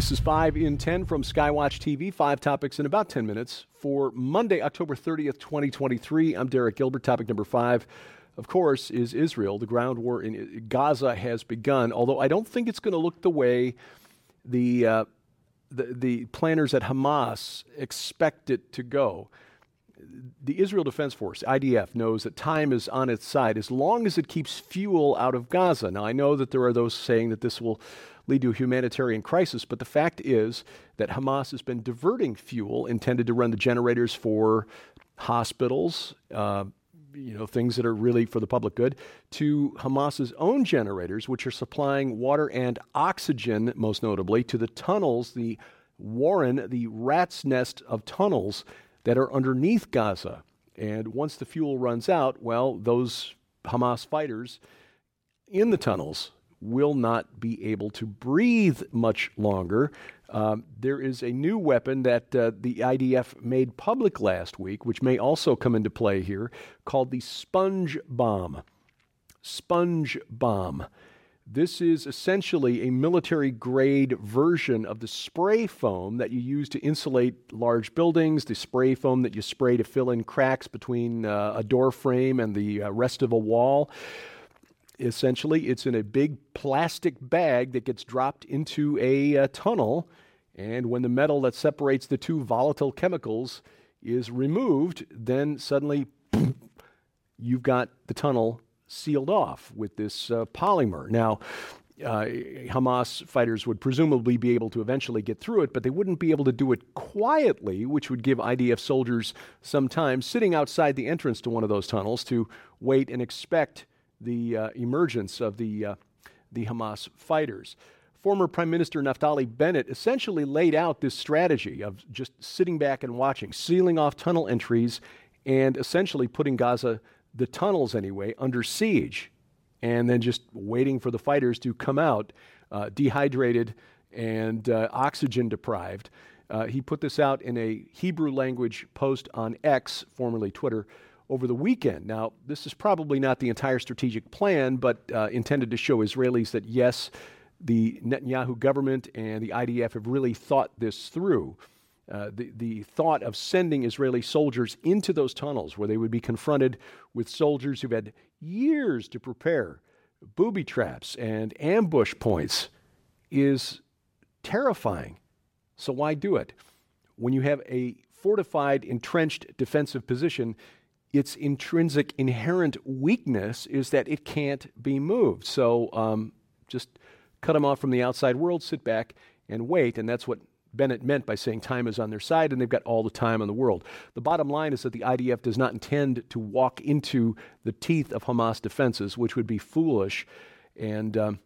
This is 5 in 10 from Skywatch TV. Five topics in about 10 minutes for Monday, October 30th, 2023. I'm Derek Gilbert. Topic number five, of course, is Israel. The ground war in Gaza has begun, although I don't think it's going to look the way the, uh, the, the planners at Hamas expect it to go the Israel Defense Force, IDF, knows that time is on its side as long as it keeps fuel out of Gaza. Now, I know that there are those saying that this will lead to a humanitarian crisis, but the fact is that Hamas has been diverting fuel intended to run the generators for hospitals, uh, you know, things that are really for the public good, to Hamas's own generators, which are supplying water and oxygen, most notably, to the tunnels, the warren, the rat's nest of tunnels that are underneath Gaza. And once the fuel runs out, well, those Hamas fighters in the tunnels will not be able to breathe much longer. Um, there is a new weapon that uh, the IDF made public last week, which may also come into play here, called the sponge bomb. Sponge bomb. This is essentially a military grade version of the spray foam that you use to insulate large buildings, the spray foam that you spray to fill in cracks between uh, a door frame and the uh, rest of a wall. Essentially, it's in a big plastic bag that gets dropped into a uh, tunnel, and when the metal that separates the two volatile chemicals is removed, then suddenly you've got the tunnel sealed off with this uh, polymer. Now, uh, Hamas fighters would presumably be able to eventually get through it, but they wouldn't be able to do it quietly, which would give IDF soldiers some time sitting outside the entrance to one of those tunnels to wait and expect the uh, emergence of the, uh, the Hamas fighters. Former Prime Minister Naftali Bennett essentially laid out this strategy of just sitting back and watching, sealing off tunnel entries, and essentially putting Gaza the tunnels anyway, under siege, and then just waiting for the fighters to come out uh, dehydrated and uh, oxygen deprived. Uh, he put this out in a Hebrew language post on X, formerly Twitter, over the weekend. Now, this is probably not the entire strategic plan, but uh, intended to show Israelis that yes, the Netanyahu government and the IDF have really thought this through. Uh, the, the thought of sending Israeli soldiers into those tunnels where they would be confronted with soldiers who've had years to prepare booby traps and ambush points is terrifying. So, why do it? When you have a fortified, entrenched defensive position, its intrinsic, inherent weakness is that it can't be moved. So, um, just cut them off from the outside world, sit back and wait. And that's what Bennett meant by saying time is on their side and they've got all the time in the world. The bottom line is that the IDF does not intend to walk into the teeth of Hamas defenses, which would be foolish. And. Um,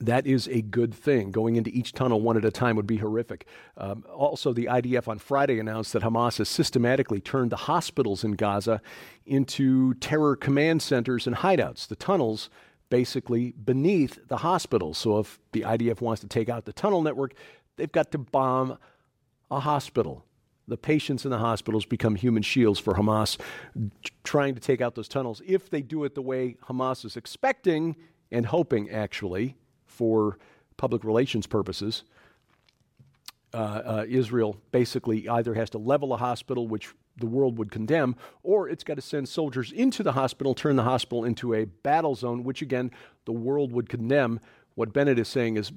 that is a good thing. Going into each tunnel one at a time would be horrific. Um, also, the IDF on Friday announced that Hamas has systematically turned the hospitals in Gaza into terror command centers and hideouts. The tunnels basically beneath the hospitals. So, if the IDF wants to take out the tunnel network, They've got to bomb a hospital. The patients in the hospitals become human shields for Hamas trying to take out those tunnels. If they do it the way Hamas is expecting and hoping, actually, for public relations purposes, uh, uh, Israel basically either has to level a hospital, which the world would condemn, or it's got to send soldiers into the hospital, turn the hospital into a battle zone, which again, the world would condemn. What Bennett is saying is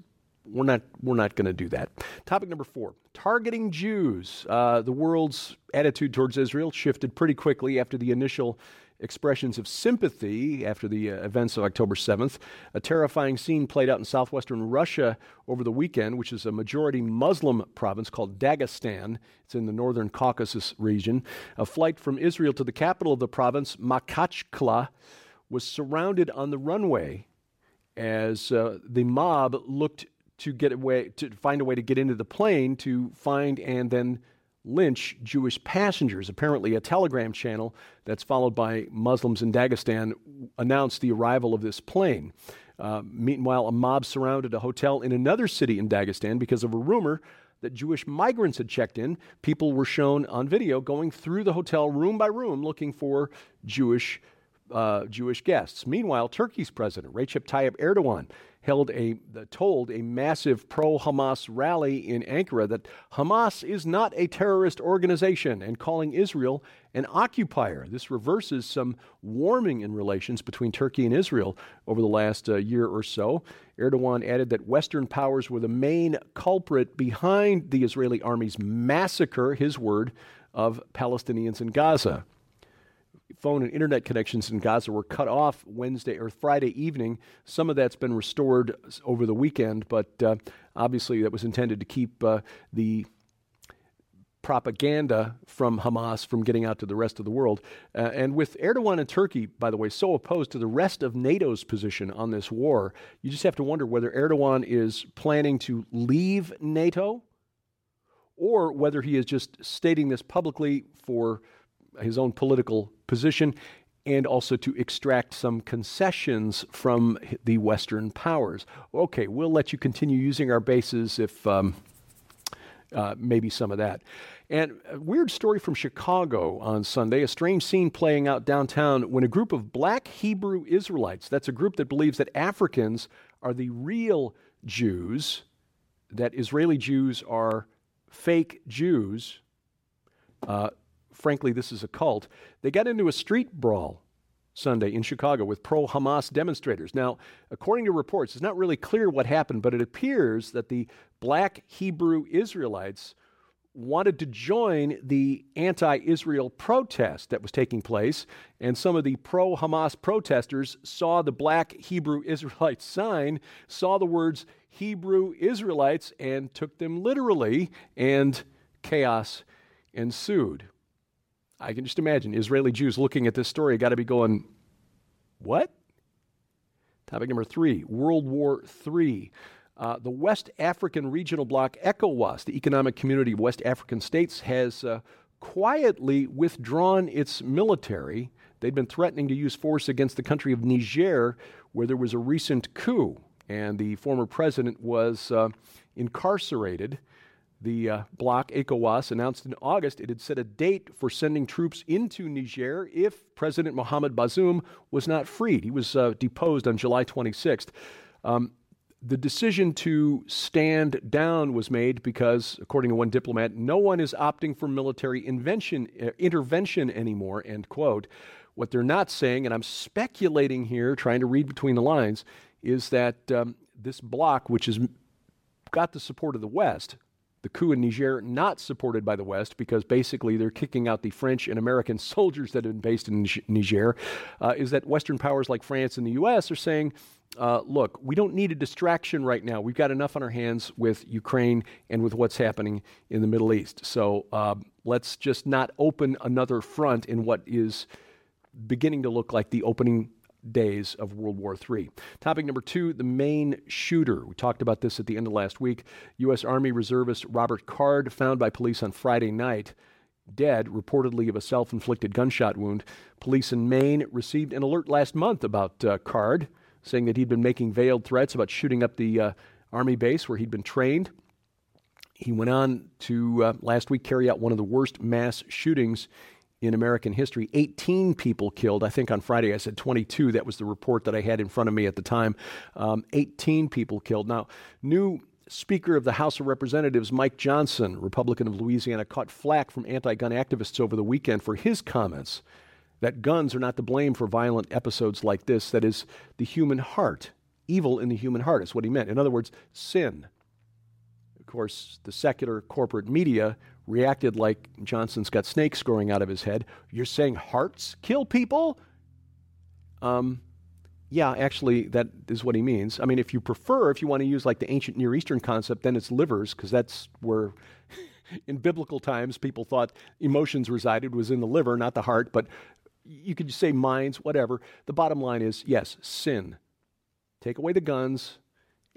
we're not we're not going to do that. Topic number four: targeting Jews. Uh, the world's attitude towards Israel shifted pretty quickly after the initial expressions of sympathy after the uh, events of October 7th. A terrifying scene played out in southwestern Russia over the weekend, which is a majority Muslim province called Dagestan. It's in the northern Caucasus region. A flight from Israel to the capital of the province, Makhachkala, was surrounded on the runway as uh, the mob looked to get away to find a way to get into the plane to find and then lynch Jewish passengers. Apparently, a telegram channel that's followed by Muslims in Dagestan announced the arrival of this plane. Uh, meanwhile, a mob surrounded a hotel in another city in Dagestan because of a rumor that Jewish migrants had checked in. People were shown on video going through the hotel room by room looking for Jewish uh, Jewish guests. Meanwhile, Turkey's president, Recep Tayyip Erdogan, held a told a massive pro-Hamas rally in Ankara that Hamas is not a terrorist organization and calling Israel an occupier. This reverses some warming in relations between Turkey and Israel over the last uh, year or so. Erdogan added that Western powers were the main culprit behind the Israeli army's massacre, his word, of Palestinians in Gaza phone and internet connections in Gaza were cut off Wednesday or Friday evening. Some of that's been restored over the weekend, but uh, obviously that was intended to keep uh, the propaganda from Hamas from getting out to the rest of the world. Uh, and with Erdogan and Turkey, by the way, so opposed to the rest of NATO's position on this war, you just have to wonder whether Erdogan is planning to leave NATO or whether he is just stating this publicly for his own political position and also to extract some concessions from the Western powers. Okay, we'll let you continue using our bases if um, uh, maybe some of that. And a weird story from Chicago on Sunday a strange scene playing out downtown when a group of black Hebrew Israelites, that's a group that believes that Africans are the real Jews, that Israeli Jews are fake Jews. Uh, frankly, this is a cult. They got into a street brawl Sunday in Chicago with pro Hamas demonstrators. Now, according to reports, it's not really clear what happened, but it appears that the black Hebrew Israelites wanted to join the anti Israel protest that was taking place, and some of the pro Hamas protesters saw the black Hebrew Israelite sign, saw the words Hebrew Israelites, and took them literally, and chaos ensued. I can just imagine Israeli Jews looking at this story, got to be going, what? Topic number three World War III. Uh, the West African regional bloc, ECOWAS, the Economic Community of West African States, has uh, quietly withdrawn its military. They'd been threatening to use force against the country of Niger, where there was a recent coup, and the former president was uh, incarcerated. The uh, bloc, ECOWAS, announced in August it had set a date for sending troops into Niger if President Mohamed Bazoum was not freed. He was uh, deposed on July 26th. Um, the decision to stand down was made because, according to one diplomat, no one is opting for military invention, uh, intervention anymore, end quote. What they're not saying, and I'm speculating here, trying to read between the lines, is that um, this bloc, which has got the support of the West, the coup in Niger not supported by the West because basically they're kicking out the French and American soldiers that have been based in Niger, uh, is that Western powers like France and the U.S. are saying, uh, look, we don't need a distraction right now. We've got enough on our hands with Ukraine and with what's happening in the Middle East. So uh, let's just not open another front in what is beginning to look like the opening days of World War III. Topic number two the Maine shooter. We talked about this at the end of last week. U.S. Army Reservist Robert Card, found by police on Friday night. Dead, reportedly of a self inflicted gunshot wound. Police in Maine received an alert last month about uh, Card, saying that he'd been making veiled threats about shooting up the uh, Army base where he'd been trained. He went on to uh, last week carry out one of the worst mass shootings in American history. 18 people killed. I think on Friday I said 22. That was the report that I had in front of me at the time. Um, 18 people killed. Now, new Speaker of the House of Representatives Mike Johnson, Republican of Louisiana, caught flack from anti gun activists over the weekend for his comments that guns are not to blame for violent episodes like this. That is, the human heart. Evil in the human heart is what he meant. In other words, sin. Of course, the secular corporate media reacted like Johnson's got snakes growing out of his head. You're saying hearts kill people? Um, yeah, actually, that is what he means. I mean, if you prefer, if you want to use like the ancient Near Eastern concept, then it's livers, because that's where, in biblical times, people thought emotions resided was in the liver, not the heart. But you could say minds, whatever. The bottom line is yes, sin. Take away the guns.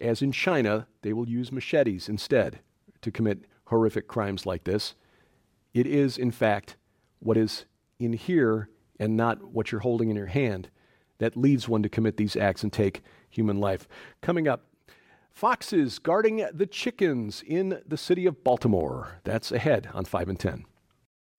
As in China, they will use machetes instead to commit horrific crimes like this. It is, in fact, what is in here and not what you're holding in your hand that leads one to commit these acts and take human life. Coming up, foxes guarding the chickens in the city of Baltimore. That's ahead on 5 and 10.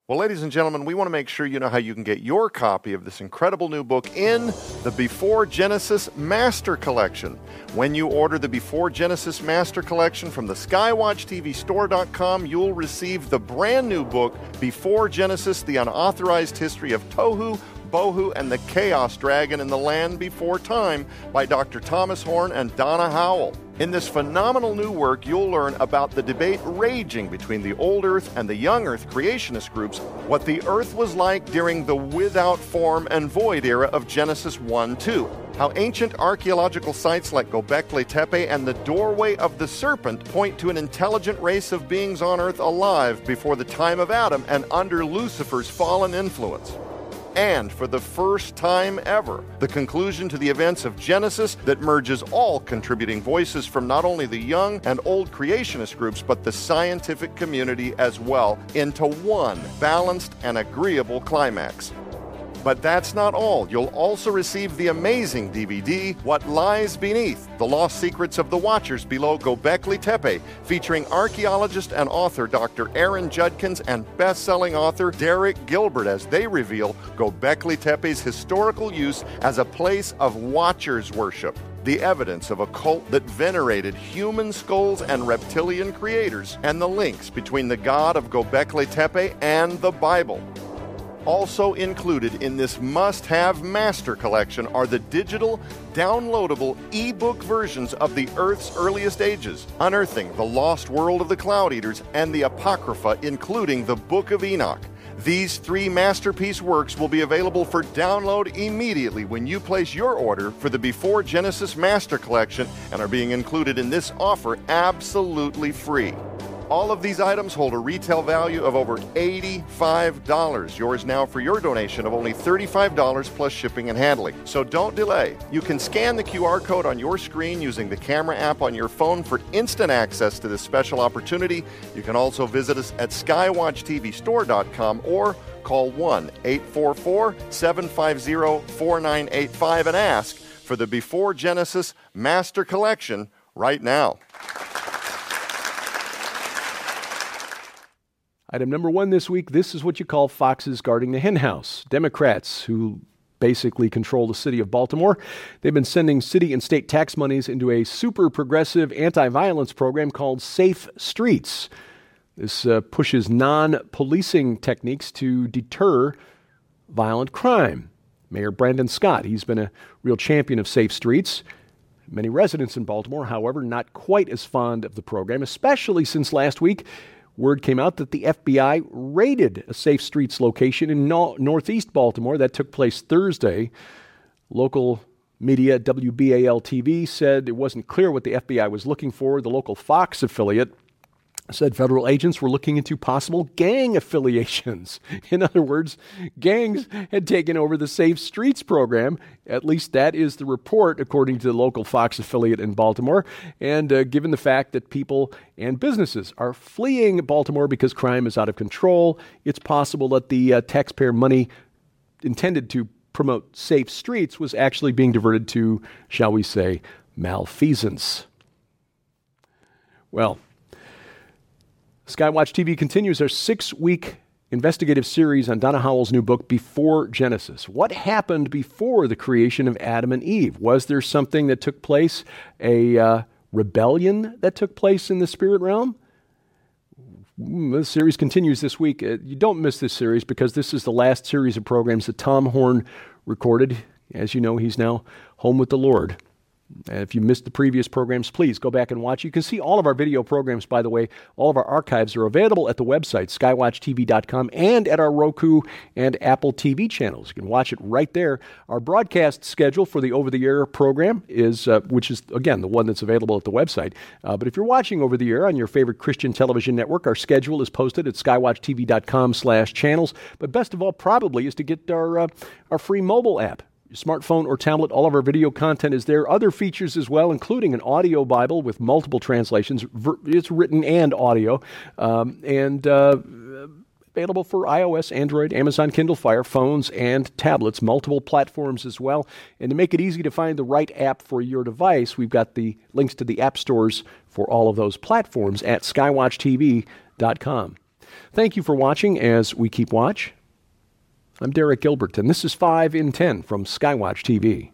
Well, ladies and gentlemen, we want to make sure you know how you can get your copy of this incredible new book in the Before Genesis Master Collection. When you order the Before Genesis Master Collection from the SkywatchTVStore.com, you'll receive the brand new book, Before Genesis The Unauthorized History of Tohu, Bohu, and the Chaos Dragon in the Land Before Time by Dr. Thomas Horn and Donna Howell. In this phenomenal new work, you'll learn about the debate raging between the old Earth and the young Earth creationist groups, what the Earth was like during the without form and void era of Genesis 1 2, how ancient archaeological sites like Gobekli Tepe and the doorway of the serpent point to an intelligent race of beings on Earth alive before the time of Adam and under Lucifer's fallen influence and for the first time ever, the conclusion to the events of Genesis that merges all contributing voices from not only the young and old creationist groups, but the scientific community as well into one balanced and agreeable climax. But that's not all. You'll also receive the amazing DVD, What Lies Beneath The Lost Secrets of the Watchers Below Gobekli Tepe, featuring archaeologist and author Dr. Aaron Judkins and best selling author Derek Gilbert as they reveal Gobekli Tepe's historical use as a place of watchers worship the evidence of a cult that venerated human skulls and reptilian creators, and the links between the god of Gobekli Tepe and the Bible. Also included in this must have master collection are the digital, downloadable e-book versions of the Earth's earliest ages, Unearthing the Lost World of the Cloud Eaters, and the Apocrypha, including the Book of Enoch. These three masterpiece works will be available for download immediately when you place your order for the Before Genesis Master Collection and are being included in this offer absolutely free. All of these items hold a retail value of over $85. Yours now for your donation of only $35 plus shipping and handling. So don't delay. You can scan the QR code on your screen using the camera app on your phone for instant access to this special opportunity. You can also visit us at skywatchtvstore.com or call 1 844 750 4985 and ask for the Before Genesis Master Collection right now. Item number one this week this is what you call foxes guarding the henhouse. Democrats, who basically control the city of Baltimore, they've been sending city and state tax monies into a super progressive anti violence program called Safe Streets. This uh, pushes non policing techniques to deter violent crime. Mayor Brandon Scott, he's been a real champion of safe streets. Many residents in Baltimore, however, not quite as fond of the program, especially since last week word came out that the FBI raided a Safe Streets location in no- northeast Baltimore. That took place Thursday. Local media, WBAL TV, said it wasn't clear what the FBI was looking for. The local Fox affiliate said federal agents were looking into possible gang affiliations. In other words, gangs had taken over the Safe Streets program. At least that is the report, according to the local Fox affiliate in Baltimore. And uh, given the fact that people and businesses are fleeing Baltimore because crime is out of control, it's possible that the uh, taxpayer money intended to promote safe streets was actually being diverted to, shall we say, malfeasance. Well, Skywatch TV continues our six week investigative series on Donna Howell's new book, Before Genesis. What happened before the creation of Adam and Eve? Was there something that took place, a uh, rebellion that took place in the spirit realm? Mm, the series continues this week. Uh, you don't miss this series because this is the last series of programs that Tom Horn recorded. As you know, he's now home with the Lord. If you missed the previous programs, please go back and watch. You can see all of our video programs, by the way. All of our archives are available at the website, skywatchtv.com, and at our Roku and Apple TV channels. You can watch it right there. Our broadcast schedule for the over the air program is, uh, which is, again, the one that's available at the website. Uh, but if you're watching over the air on your favorite Christian television network, our schedule is posted at skywatchtv.com slash channels. But best of all, probably, is to get our, uh, our free mobile app smartphone or tablet, all of our video content is there. Other features as well, including an audio Bible with multiple translations. It's written and audio, um, and uh, available for iOS, Android, Amazon Kindle Fire, phones, and tablets, multiple platforms as well. And to make it easy to find the right app for your device, we've got the links to the app stores for all of those platforms at skywatchtv.com. Thank you for watching as we keep watch. I'm Derek Gilbert, and this is 5 in 10 from Skywatch TV.